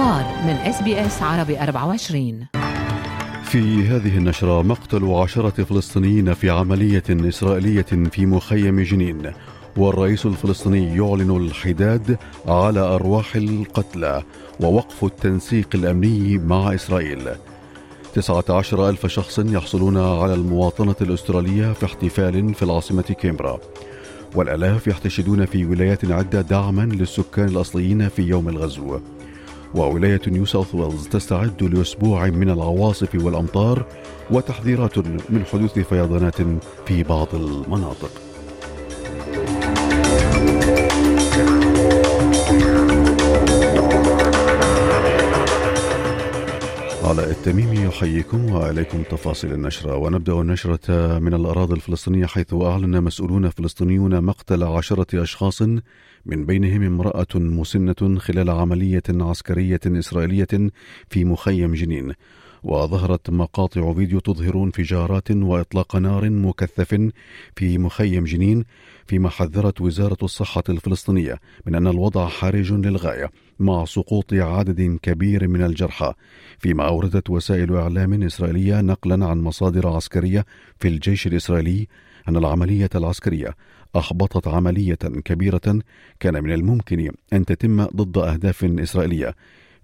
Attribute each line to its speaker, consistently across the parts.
Speaker 1: الأخبار من إس بي إس عربي 24
Speaker 2: في هذه النشرة مقتل عشرة فلسطينيين في عملية إسرائيلية في مخيم جنين والرئيس الفلسطيني يعلن الحداد على أرواح القتلى ووقف التنسيق الأمني مع إسرائيل. 19 ألف شخص يحصلون على المواطنة الأسترالية في احتفال في العاصمة كامبرا والآلاف يحتشدون في ولايات عدة دعما للسكان الأصليين في يوم الغزو. وولاية نيو ساوث ويلز تستعد لأسبوع من العواصف والأمطار وتحذيرات من حدوث فيضانات في بعض المناطق. علاء التميمي يحييكم وإليكم تفاصيل النشرة ونبدأ النشرة من الأراضي الفلسطينية حيث أعلن مسؤولون فلسطينيون مقتل عشرة أشخاص من بينهم امرأة مسنة خلال عملية عسكرية إسرائيلية في مخيم جنين. وظهرت مقاطع فيديو تظهر انفجارات وإطلاق نار مكثف في مخيم جنين فيما حذرت وزارة الصحة الفلسطينية من أن الوضع حرج للغاية مع سقوط عدد كبير من الجرحى. فيما أوردت وسائل إعلام إسرائيلية نقلا عن مصادر عسكرية في الجيش الإسرائيلي أن العملية العسكرية أحبطت عملية كبيرة كان من الممكن أن تتم ضد أهداف إسرائيلية.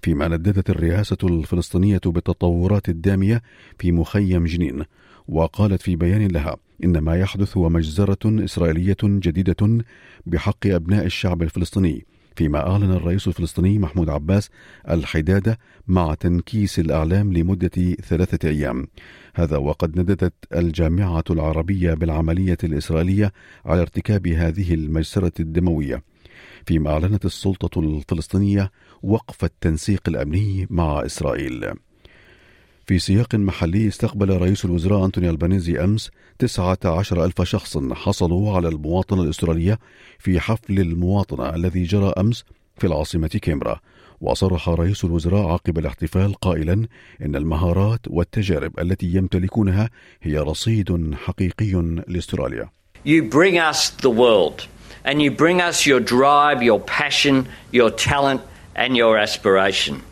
Speaker 2: فيما نددت الرئاسة الفلسطينية بالتطورات الدامية في مخيم جنين. وقالت في بيان لها إن ما يحدث هو مجزرة إسرائيلية جديدة بحق أبناء الشعب الفلسطيني فيما أعلن الرئيس الفلسطيني محمود عباس الحدادة مع تنكيس الأعلام لمدة ثلاثة أيام. هذا وقد نددت الجامعة العربية بالعملية الإسرائيلية على ارتكاب هذه المجزرة الدموية. فيما أعلنت السلطة الفلسطينية وقف التنسيق الأمني مع إسرائيل. في سياق محلي استقبل رئيس الوزراء أنتوني ألبانيزي أمس 19 ألف شخص حصلوا على المواطنة الأسترالية في حفل المواطنة الذي جرى أمس في العاصمة كيمبرا وصرح رئيس الوزراء عقب الاحتفال قائلا إن المهارات والتجارب التي يمتلكونها هي رصيد حقيقي لأستراليا.
Speaker 3: You bring us the world. And you bring us your drive, your passion, your talent and your aspiration.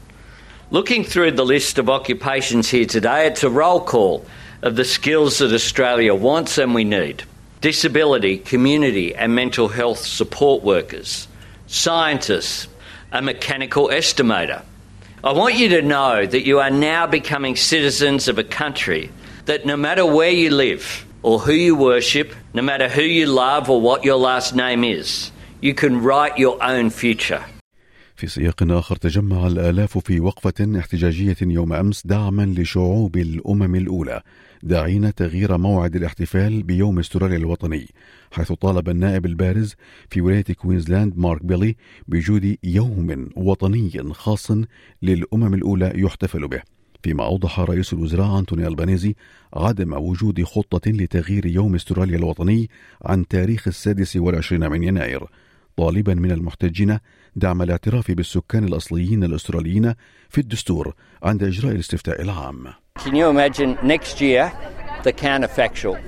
Speaker 3: Looking through the list of occupations here today, it's a roll call of the skills that Australia wants and we need disability, community, and mental health support workers, scientists, a mechanical estimator. I want you to know that you are now becoming citizens of a country that no matter where you live or who you worship, no matter who you love or what your last name is, you can write your own future.
Speaker 2: في سياق آخر تجمع الآلاف في وقفة احتجاجية يوم أمس دعما لشعوب الأمم الأولى داعين تغيير موعد الاحتفال بيوم استراليا الوطني حيث طالب النائب البارز في ولاية كوينزلاند مارك بيلي بوجود يوم وطني خاص للأمم الأولى يحتفل به فيما أوضح رئيس الوزراء أنتوني ألبانيزي عدم وجود خطة لتغيير يوم استراليا الوطني عن تاريخ السادس والعشرين من يناير طالبا من المحتجين دعم الاعتراف بالسكان الأصليين الأستراليين في الدستور عند إجراء الاستفتاء العام.
Speaker 3: Can you imagine next year the counterfactual?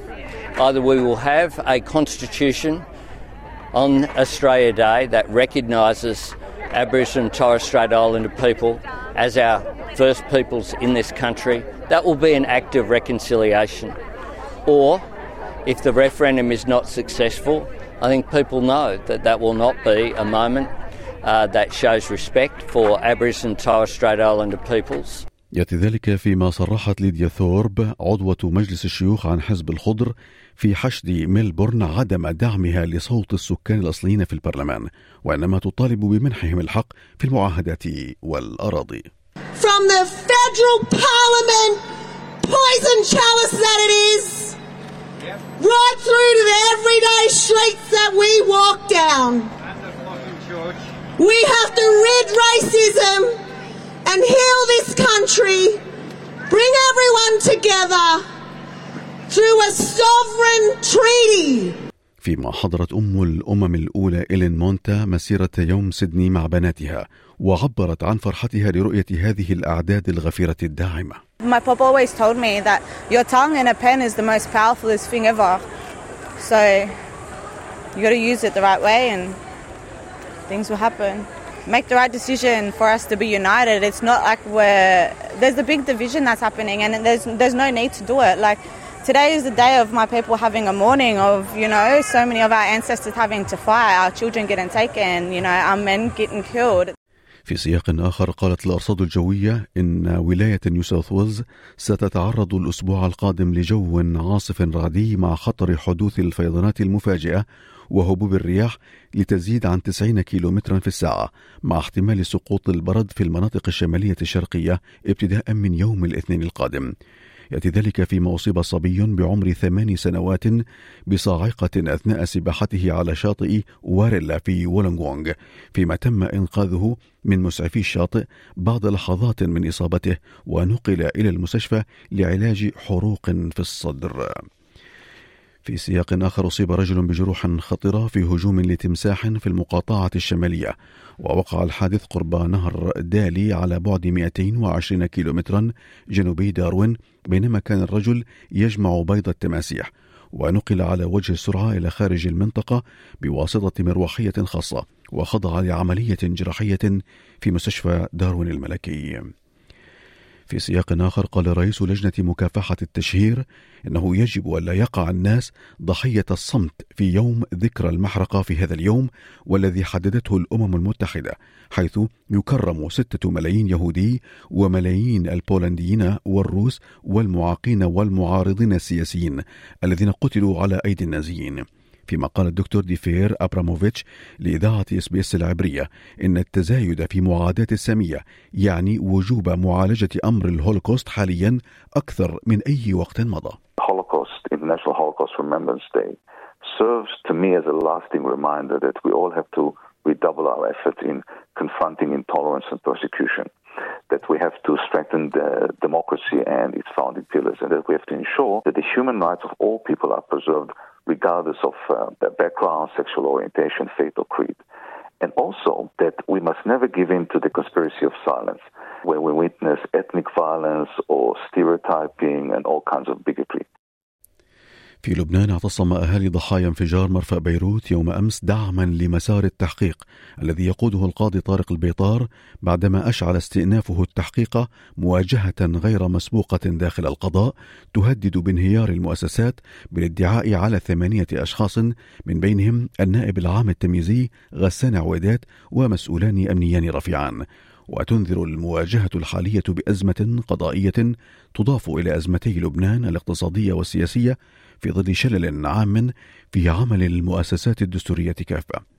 Speaker 3: Either we will have a constitution on Australia Day that recognises Aboriginal and Torres Strait Islander people as our first peoples in this country. That will be an act of reconciliation. Or if the referendum is not successful, I think people know that that will not be a moment uh, that shows respect for Aboriginal and Torres Strait Islander peoples.
Speaker 2: يأتي ذلك فيما صرحت ليديا ثورب عضوة مجلس الشيوخ عن حزب الخضر في حشد ميلبورن عدم دعمها لصوت السكان الأصليين في البرلمان وإنما تطالب بمنحهم الحق في المعاهدات والأراضي
Speaker 4: From the federal parliament poison chalice that it is, right through to the everyday streets that we walk down. We have to rid racism and heal this country, bring everyone together through a sovereign treaty.
Speaker 2: فيما حضرت أم الأمم الأولى إلين مونتا مسيرة يوم سيدني مع بناتها وعبرت عن فرحتها لرؤية هذه الأعداد الغفيرة الداعمة
Speaker 5: My papa always told me that your tongue and a pen is the most powerful thing ever. So you got to use it the right way and things will happen. make the right decision for us to be united. It's not like we're there's a big division that's happening, and there's there's no need to do it. Like today is the day of my people having a mourning of you know so many of our ancestors having to fight, our children getting taken, you know, our men getting killed.
Speaker 2: في سياق آخر قالت الأرصاد الجوية إن ولاية نيو ساوث ويلز ستتعرض الأسبوع القادم لجو عاصف رعدي مع خطر حدوث الفيضانات المفاجئة وهبوب الرياح لتزيد عن 90 كيلومترا في الساعة مع احتمال سقوط البرد في المناطق الشمالية الشرقية ابتداء من يوم الاثنين القادم يأتي ذلك فيما أصيب صبي بعمر ثمان سنوات بصاعقة أثناء سباحته على شاطئ واريلا في وولونغونغ فيما تم إنقاذه من مسعفي الشاطئ بعد لحظات من إصابته ونقل إلى المستشفى لعلاج حروق في الصدر. في سياق آخر أصيب رجل بجروح خطرة في هجوم لتمساح في المقاطعة الشمالية ووقع الحادث قرب نهر دالي على بعد 220 كيلومترا جنوبي داروين بينما كان الرجل يجمع بيض التماسيح ونقل على وجه السرعة إلى خارج المنطقة بواسطة مروحية خاصة وخضع لعملية جراحية في مستشفى داروين الملكي. في سياق آخر قال رئيس لجنة مكافحة التشهير إنه يجب ألا يقع الناس ضحية الصمت في يوم ذكرى المحرقة في هذا اليوم والذي حددته الأمم المتحدة حيث يكرم ستة ملايين يهودي وملايين البولنديين والروس والمعاقين والمعارضين السياسيين الذين قتلوا على أيدي النازيين. فيما قال الدكتور ديفير أبراموفيتش لإذاعة اس بي اس العبرية إن التزايد في معاداة السامية يعني وجوب معالجة أمر الهولوكوست حاليا أكثر من أي وقت مضى.
Speaker 6: Holocaust, International Holocaust Remembrance Day, serves to me as a lasting reminder that we all have to redouble our efforts in confronting intolerance and persecution. That we have to strengthen the democracy and its founding pillars, and that we have to ensure that the human rights of all people are preserved regardless of uh, background, sexual orientation, faith, or creed. And also that we must never give in to the conspiracy of silence, where we witness ethnic violence or stereotyping and all kinds of bigotry.
Speaker 2: في لبنان اعتصم أهالي ضحايا انفجار مرفأ بيروت يوم أمس دعما لمسار التحقيق الذي يقوده القاضي طارق البيطار بعدما أشعل استئنافه التحقيق مواجهة غير مسبوقة داخل القضاء تهدد بانهيار المؤسسات بالادعاء على ثمانية أشخاص من بينهم النائب العام التمييزي غسان عويدات ومسؤولان أمنيان رفيعان. وتنذر المواجهة الحالية بأزمة قضائية تضاف إلى أزمتي لبنان الاقتصادية والسياسية في ظل شلل عام في عمل المؤسسات الدستورية كافة.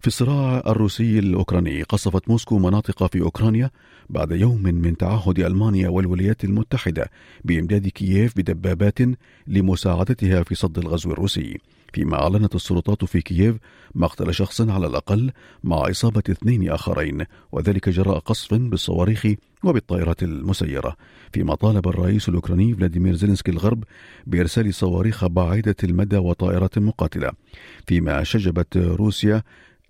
Speaker 2: في الصراع الروسي الأوكراني قصفت موسكو مناطق في أوكرانيا بعد يوم من تعهد ألمانيا والولايات المتحدة بإمداد كييف بدبابات لمساعدتها في صد الغزو الروسي فيما أعلنت السلطات في كييف مقتل شخص على الأقل مع إصابة اثنين آخرين وذلك جراء قصف بالصواريخ وبالطائرات المسيرة. فيما طالب الرئيس الأوكراني فلاديمير زيلينسكي الغرب بإرسال صواريخ بعيدة المدى وطائرات مقاتلة. فيما شجبت روسيا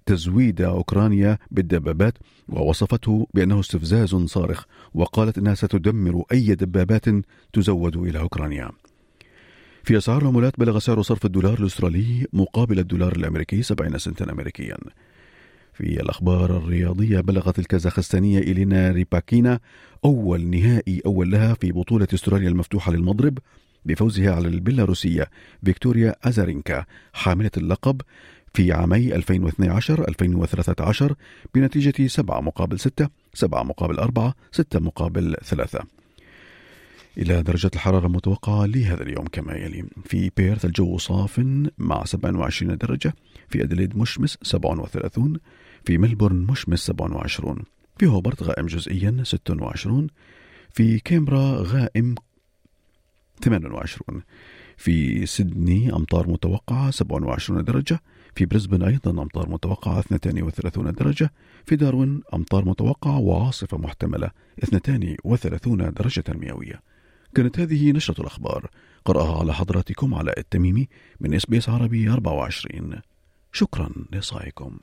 Speaker 2: تزويد أوكرانيا بالدبابات ووصفته بأنه استفزاز صارخ وقالت أنها ستدمر أي دبابات تزود إلى أوكرانيا. في أسعار العملات بلغ سعر صرف الدولار الأسترالي مقابل الدولار الأمريكي 70 سنتا أمريكيا. في الأخبار الرياضية بلغت الكازاخستانية إلينا ريباكينا أول نهائي أول لها في بطولة أستراليا المفتوحة للمضرب بفوزها على البيلاروسية فيكتوريا أزارينكا حاملة اللقب في عامي 2012-2013 بنتيجة 7 مقابل 6 7 مقابل 4 6 مقابل 3 إلى درجة الحرارة المتوقعة لهذا اليوم كما يلي. في بيرث الجو صاف مع 27 درجة في أدليد مشمس 37 في ملبورن مشمس 27 في هوبرت غائم جزئيا 26 في كامبرا غائم 28 في سيدني أمطار متوقعة 27 درجة في بريسبن أيضا أمطار متوقعة 32 درجة في داروين أمطار متوقعة وعاصفة محتملة 32 درجة مئوية. كانت هذه نشرة الأخبار. قرأها على حضراتكم علاء التميمي من إس بي إس عربي 24 شكرا لإصغائكم.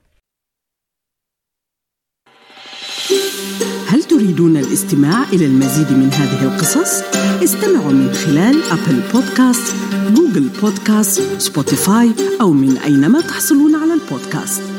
Speaker 7: هل تريدون الاستماع إلى المزيد من هذه القصص؟ استمعوا من خلال أبل بودكاست، جوجل بودكاست، سبوتيفاي أو من أينما تحصلون على البودكاست.